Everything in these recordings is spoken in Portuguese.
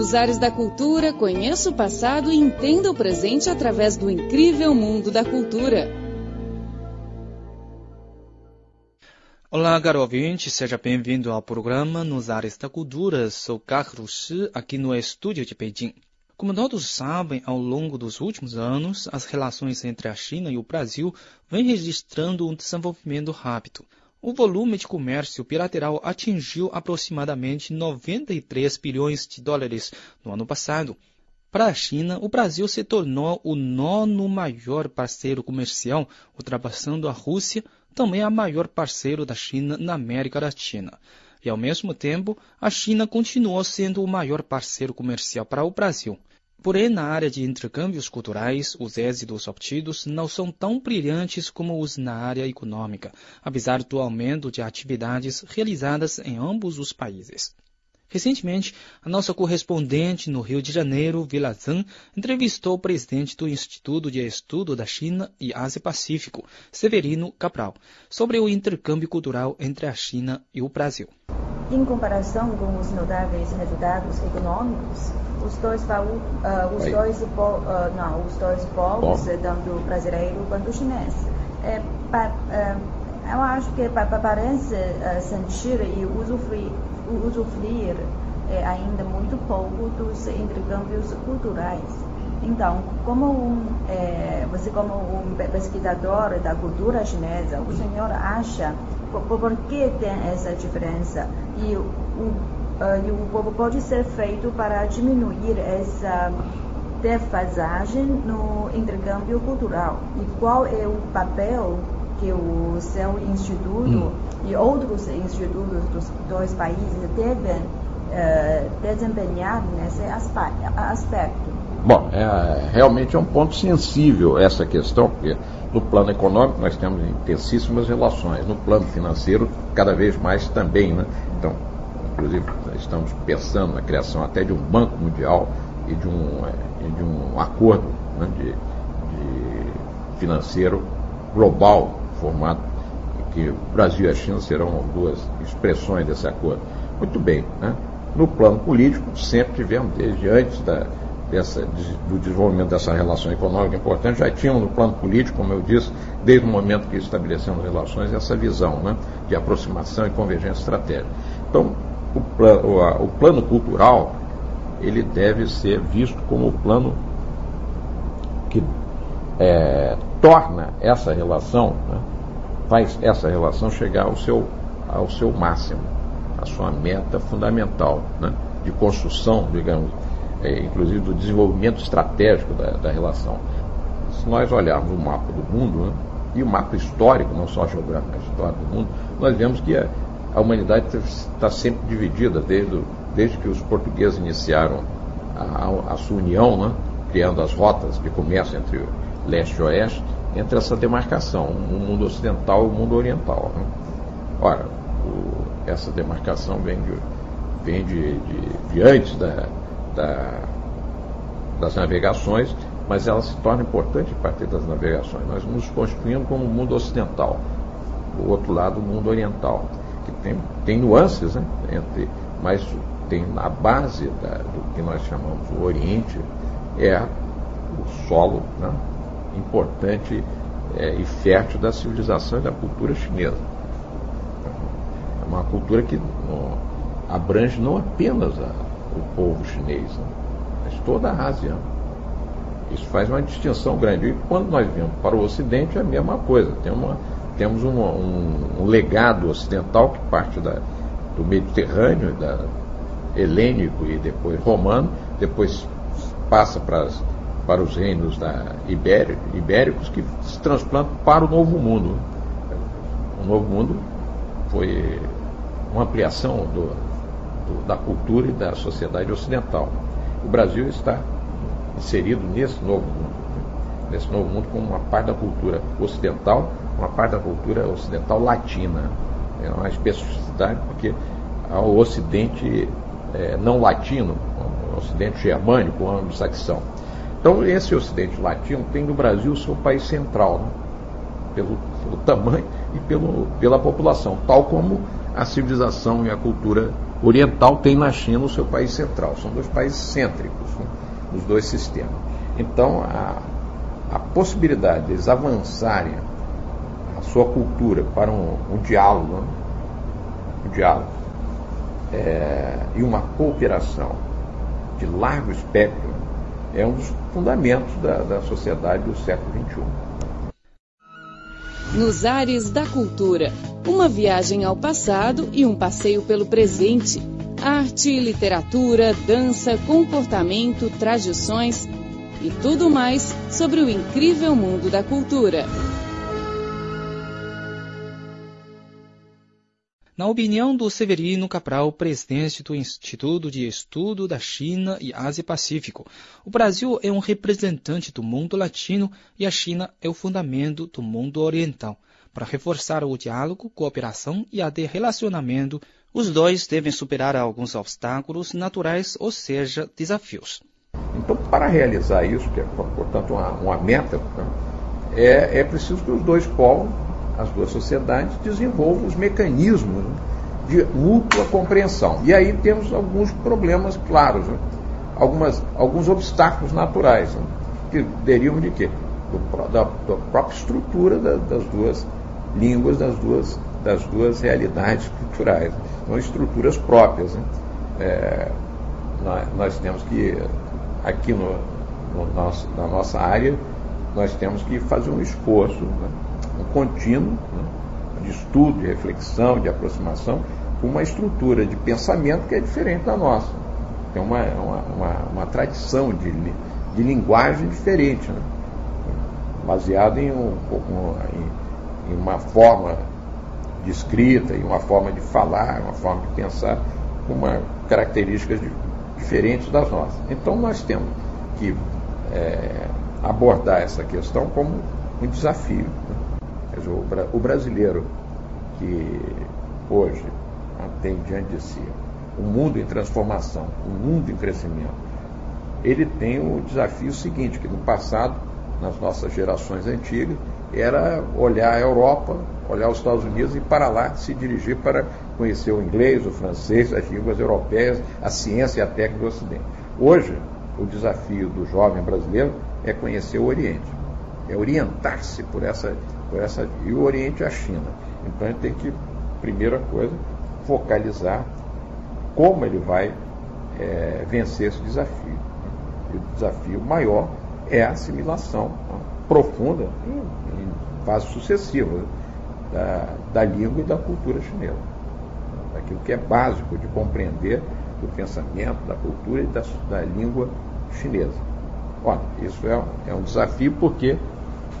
Nos ares da cultura, conheça o passado e entenda o presente através do incrível mundo da cultura. Olá, caro ouvinte, seja bem-vindo ao programa Nos Ares da Cultura. Sou Carlos Shi, aqui no estúdio de Beijing. Como todos sabem, ao longo dos últimos anos, as relações entre a China e o Brasil vêm registrando um desenvolvimento rápido. O volume de comércio bilateral atingiu aproximadamente 93 bilhões de dólares no ano passado. Para a China, o Brasil se tornou o nono maior parceiro comercial, ultrapassando a Rússia, também a maior parceiro da China na América Latina. E, ao mesmo tempo, a China continuou sendo o maior parceiro comercial para o Brasil. Porém, na área de intercâmbios culturais, os êxitos obtidos não são tão brilhantes como os na área econômica, apesar do aumento de atividades realizadas em ambos os países. Recentemente, a nossa correspondente no Rio de Janeiro, Vila Zan, entrevistou o presidente do Instituto de Estudo da China e Ásia-Pacífico, Severino Cabral, sobre o intercâmbio cultural entre a China e o Brasil. Em comparação com os notáveis resultados econômicos, os dois, uh, os dois, uh, não, os dois povos, tanto brasileiro quanto chinês, é, pa, uh, eu acho que pa, parece sentir e usufruir, usufruir é, ainda muito pouco dos intercâmbios culturais. Então, como um, é, você como um pesquisador da cultura chinesa, o senhor acha por, por que tem essa diferença e o uh, e o pode ser feito para diminuir essa defasagem no intercâmbio cultural. E qual é o papel que o seu instituto hum. e outros institutos dos dois países devem uh, desempenhar nesse aspecto? Bom, é, realmente é um ponto sensível essa questão, porque no plano econômico nós temos intensíssimas relações, no plano financeiro cada vez mais também, né? Então, inclusive estamos pensando na criação até de um banco mundial e de um, é, de um acordo né, de, de financeiro global formado, que o Brasil e a China serão duas expressões desse acordo. Muito bem, né? no plano político sempre tivemos, desde antes da, dessa, do desenvolvimento dessa relação econômica importante, já tínhamos no plano político, como eu disse, desde o momento que estabelecemos relações, essa visão né, de aproximação e convergência estratégica. Então, o, plano, o, o plano cultural ele deve ser visto como o plano que é, torna essa relação, né, faz essa relação chegar ao seu, ao seu máximo, a sua meta fundamental né, de construção, digamos, inclusive do desenvolvimento estratégico da, da, relação. Se nós olharmos o mapa do mundo, né, e o mapa histórico, não só geográfico, mas histórico do mundo, nós vemos que a, a humanidade está sempre dividida desde, desde que os portugueses iniciaram a, a sua união, né, criando as rotas de comércio entre leste e oeste, entre essa demarcação, o mundo ocidental e o mundo oriental. Né. Ora, o, essa demarcação vem de, vem de, de, de antes da, da, das navegações, mas ela se torna importante a partir das navegações. Nós nos constituímos como o mundo ocidental, o outro lado o mundo oriental que tem, tem nuances, né? Entre, mas tem na base da, do que nós chamamos o Oriente, é o solo né? importante é, e fértil da civilização e da cultura chinesa. É uma cultura que no, abrange não apenas a, o povo chinês, né? mas toda a Ásia. Isso faz uma distinção grande. E quando nós vemos para o Ocidente, é a mesma coisa. Tem uma temos um, um, legado ocidental que parte da, do Mediterrâneo, da, helênico e depois romano, depois passa para, as, para os reinos da Ibérico, ibéricos que se transplantam para o Novo Mundo. O Novo Mundo foi uma ampliação do, do, da cultura e da sociedade ocidental. O Brasil está inserido nesse novo mundo, nesse novo mundo como uma parte da cultura ocidental uma parte da cultura ocidental latina. É uma especificidade porque o ocidente é, não latino, o ocidente germânico, anglo-saxão. Então, esse ocidente latino tem no Brasil o seu país central, né? pelo, pelo, tamanho e pelo, pela população, tal como a civilização e a cultura oriental tem na China o seu país central. São dois países cêntricos, né, os dois sistemas. Então, a, a possibilidade deles avançarem a sua cultura para um, um diálogo, né, um diálogo é, e uma cooperação de largo espectro é um dos fundamentos da, da sociedade do século XXI. Nos ares da cultura, uma viagem ao passado e um passeio pelo presente. Arte, literatura, dança, comportamento, tradições e tudo mais sobre o incrível mundo da cultura. Na opinião do Severino Cabral, presidente do Instituto de Estudo da China e Ásia-Pacífico, o Brasil é um representante do mundo latino e a China é o fundamento do mundo oriental. Para reforçar o diálogo, cooperação e até relacionamento, os dois devem superar alguns obstáculos naturais, ou seja, desafios. Então, para realizar isso, que é, portanto, uma, uma meta, né, é, é preciso que os dois povos as duas sociedades desenvolvam os mecanismos de mútua compreensão. E aí temos alguns problemas claros, né? Algumas, alguns obstáculos naturais, né? que derivam de quê? Do, da, da, própria estrutura da, das duas línguas, das duas, das duas realidades culturais. São estruturas próprias. Né? É, nós, nós, temos que, aqui no, no nosso, na nossa área, nós temos que fazer um esforço né? Um contínuo né, de estudo, de reflexão, de aproximação, com uma estrutura de pensamento que é diferente da nossa. Tem uma, uma, uma, uma tradição de, de linguagem diferente, né, baseada em, um, em, em uma forma de escrita, em uma forma de falar, uma forma de pensar, com uma, características de, diferentes das nossas. Então nós temos que é, abordar essa questão como um desafio. Né? Dizer, o, brasileiro que hoje tem diante de si um mundo em transformação, um mundo em crescimento, ele tem o desafio seguinte, que no passado, nas nossas gerações antigas, era olhar a Europa, olhar os Estados Unidos e para lá se dirigir para conhecer o inglês, o francês, as línguas europeias, a ciência e a técnica do Ocidente. Hoje, o desafio do jovem brasileiro é conhecer o Oriente, é orientar-se por essa essa, e o Oriente e a China. Então a gente tem que, primeira coisa, focalizar como ele vai é, vencer esse desafio. E o desafio maior é a assimilação né, profunda, em, em fases sucessivas, da, da língua e da cultura chinesa. Aquilo que é básico de compreender do pensamento, da cultura e da, da língua chinesa. Olha, isso é, é um desafio porque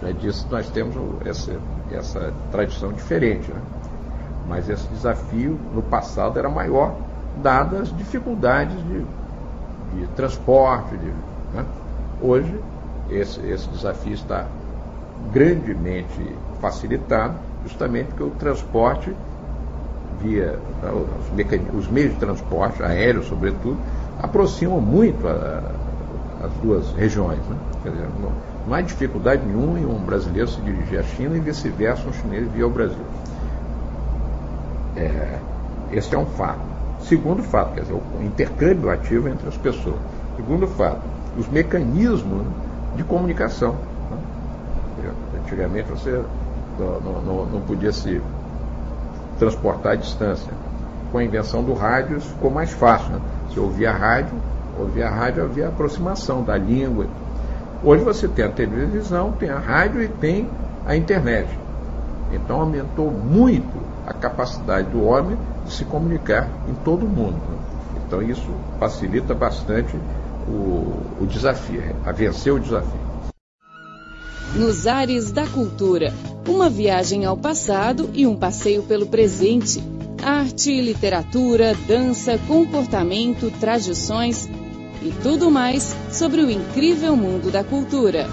né, disso nós temos essa, essa tradição diferente. Né? Mas esse desafio no passado era maior, dadas as dificuldades de, de transporte. De, né? Hoje, esse, esse desafio está grandemente facilitado, justamente porque o transporte via né, os, os, meios de transporte, aéreo sobretudo, aproximam muito a, as duas regiões. Né? Dizer, não, há dificuldade nenhuma em um brasileiro se dirigir à China e vice-versa um chinês vir ao Brasil. É, esse é um fato. Segundo fato, quer dizer, o intercâmbio ativo entre as pessoas. Segundo fato, os mecanismos de comunicação. Né? Antigamente você não, não, não podia se transportar à distância. Com a invenção do rádio, isso ficou mais fácil. Né? Se ouvia rádio, ouvia rádio, havia aproximação da língua. Hoje você tem a televisão, tem a rádio e tem a internet. Então aumentou muito a capacidade do homem de se comunicar em todo o mundo. Então isso facilita bastante o, o desafio, a vencer o desafio. Nos ares da cultura, uma viagem ao passado e um passeio pelo presente. Arte, literatura, dança, comportamento, tradições e tudo mais sobre o incrível mundo da cultura.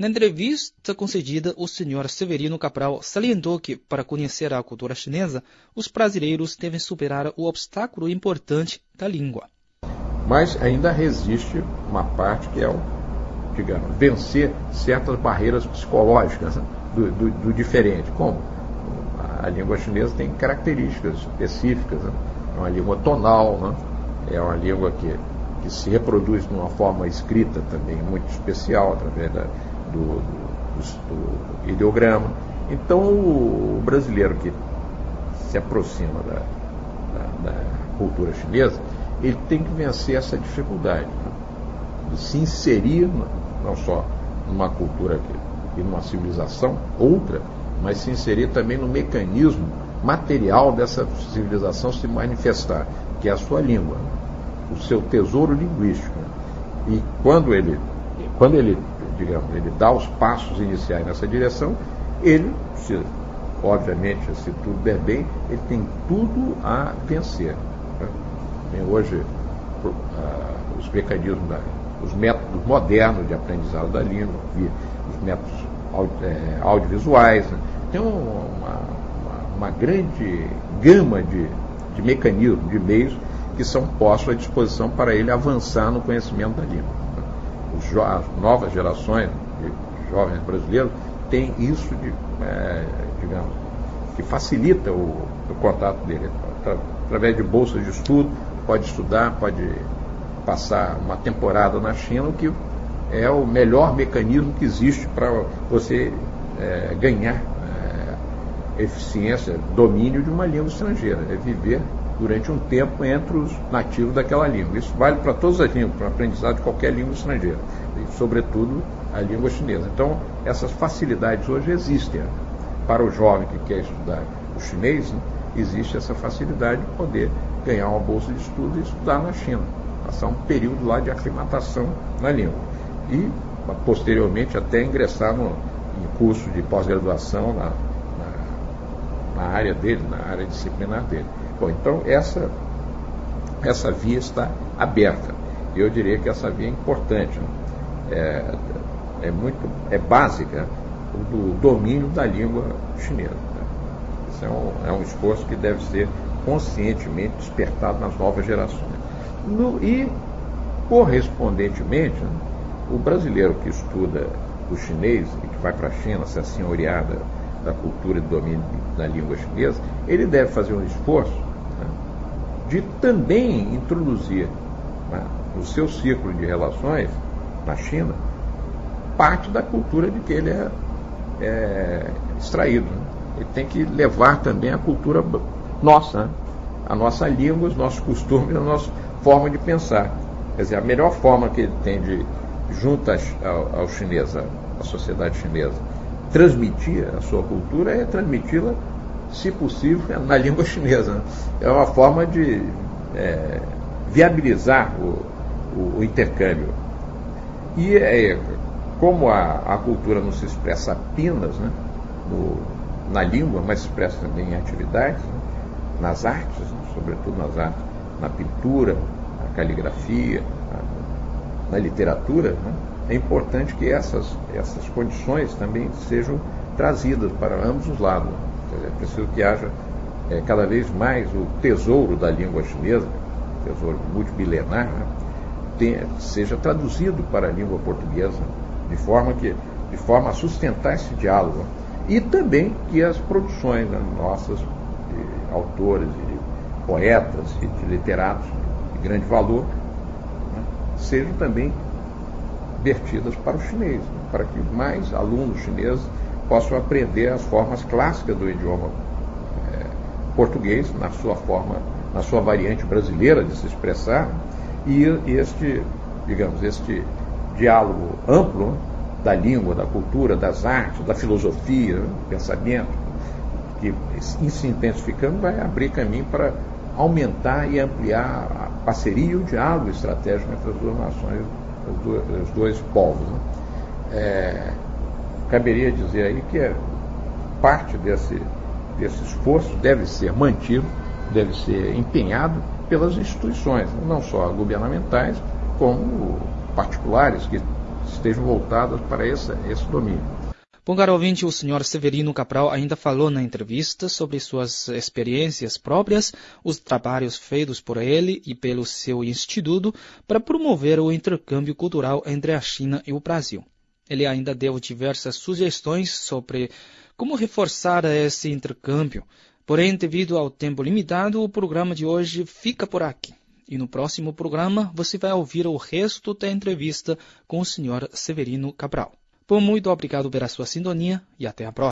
Na entrevista concedida, o senhor Severino Cabral salientou que, para conhecer a cultura chinesa, os brasileiros devem superar o obstáculo importante da língua. Mas ainda resiste uma parte que é o, digamos, vencer certas barreiras psicológicas do, do, do diferente. Como? A, língua chinesa tem características específicas. Né? É uma língua tonal, né? é uma língua que, que se reproduz de uma forma escrita também muito especial, através da, do, do, do, ideograma. Então, o, brasileiro que se aproxima da, da, da, cultura chinesa, ele tem que vencer essa dificuldade né? de se inserir, não só numa cultura e numa civilização outra, mas se inserir também no mecanismo material dessa civilização se manifestar, que é a sua língua, o seu tesouro linguístico. E quando ele, quando ele, digamos, ele dá os passos iniciais nessa direção, ele, se, obviamente, se tudo der bem, ele tem tudo a vencer. Tem hoje os mecanismos, os métodos modernos de aprendizado da língua, os métodos é, audiovisuais, né? Tem uma, uma, uma, grande gama de, de mecanismos, de meios que são postos à disposição para ele avançar no conhecimento da língua. as novas gerações de jovens brasileiros têm isso de, é, digamos, que facilita o, o contato dele. Através de bolsas de estudo, pode estudar, pode passar uma temporada na China, o que é o melhor mecanismo que existe para você é, ganhar eficiência, domínio de uma língua estrangeira. É viver durante um tempo entre os nativos daquela língua. Isso vale para todas as línguas, para o aprendizado de qualquer língua estrangeira, e sobretudo a língua chinesa. Então, essas facilidades hoje existem. Para o jovem que quer estudar o chinês, né, existe essa facilidade de poder ganhar uma bolsa de estudo e estudar na China, passar um período lá de aclimatação na língua e, posteriormente, até ingressar no, em curso de pós-graduação na, na, área dele, na área disciplinar dele. Bom, então essa, essa via está aberta. Eu diria que essa via é importante. Né? É, é, muito, é básica do domínio da língua chinesa. Né? Isso é um, é um esforço que deve ser conscientemente despertado nas novas gerações. No, e, correspondentemente, né, o brasileiro que estuda o chinês e que vai para a China, se assim oriada da cultura do domínio da língua chinesa, ele deve fazer um esforço né, de também introduzir né, no seu círculo de relações na China parte da cultura de que ele é, é extraído. Né. Ele tem que levar também a cultura nossa, né, a nossa língua, os nossos costumes, a nossa forma de pensar. Quer dizer, a melhor forma que ele tem de junto ao, ao chinês, à sociedade chinesa, transmitir a sua cultura é transmiti-la, se possível, na língua chinesa. É uma forma de é, viabilizar o, o, o, intercâmbio. E é, como a, a, cultura não se expressa apenas né, no, na língua, mas se expressa também em atividades, né, nas artes, né, sobretudo nas artes, na pintura, na caligrafia, na literatura, né, é importante que essas, essas condições também sejam trazidas para ambos os lados. É preciso que haja é, cada vez mais o tesouro da língua chinesa, tesouro multibilenar, né, tenha, seja traduzido para a língua portuguesa, de forma, que, de forma a sustentar esse diálogo. E também que as produções né, nossas, de autores, de poetas e de literatos de grande valor, sejam também vertidas para o chinês, para que mais alunos chineses possam aprender as formas clássicas do idioma é, português, na sua forma, na sua variante brasileira de se expressar, e este, digamos, este diálogo amplo da língua, da cultura, das artes, da filosofia, do pensamento, que se intensificando vai abrir caminho para aumentar e ampliar a parceria e o diálogo estratégico entre as duas nações, os dois, os dois povos. Né? É, caberia dizer aí que é parte desse, desse esforço deve ser mantido, deve ser empenhado pelas instituições, não só governamentais, como particulares que estejam voltadas para esse, esse domínio. Bom, caro ouvinte, o senhor Severino Cabral ainda falou na entrevista sobre suas experiências próprias, os trabalhos feitos por ele e pelo seu instituto para promover o intercâmbio cultural entre a China e o Brasil. Ele ainda deu diversas sugestões sobre como reforçar esse intercâmbio. Porém, devido ao tempo limitado, o programa de hoje fica por aqui. E no próximo programa você vai ouvir o resto da entrevista com o Sr. Severino Cabral. Bom, muito obrigado pela sua sintonia e até a próxima.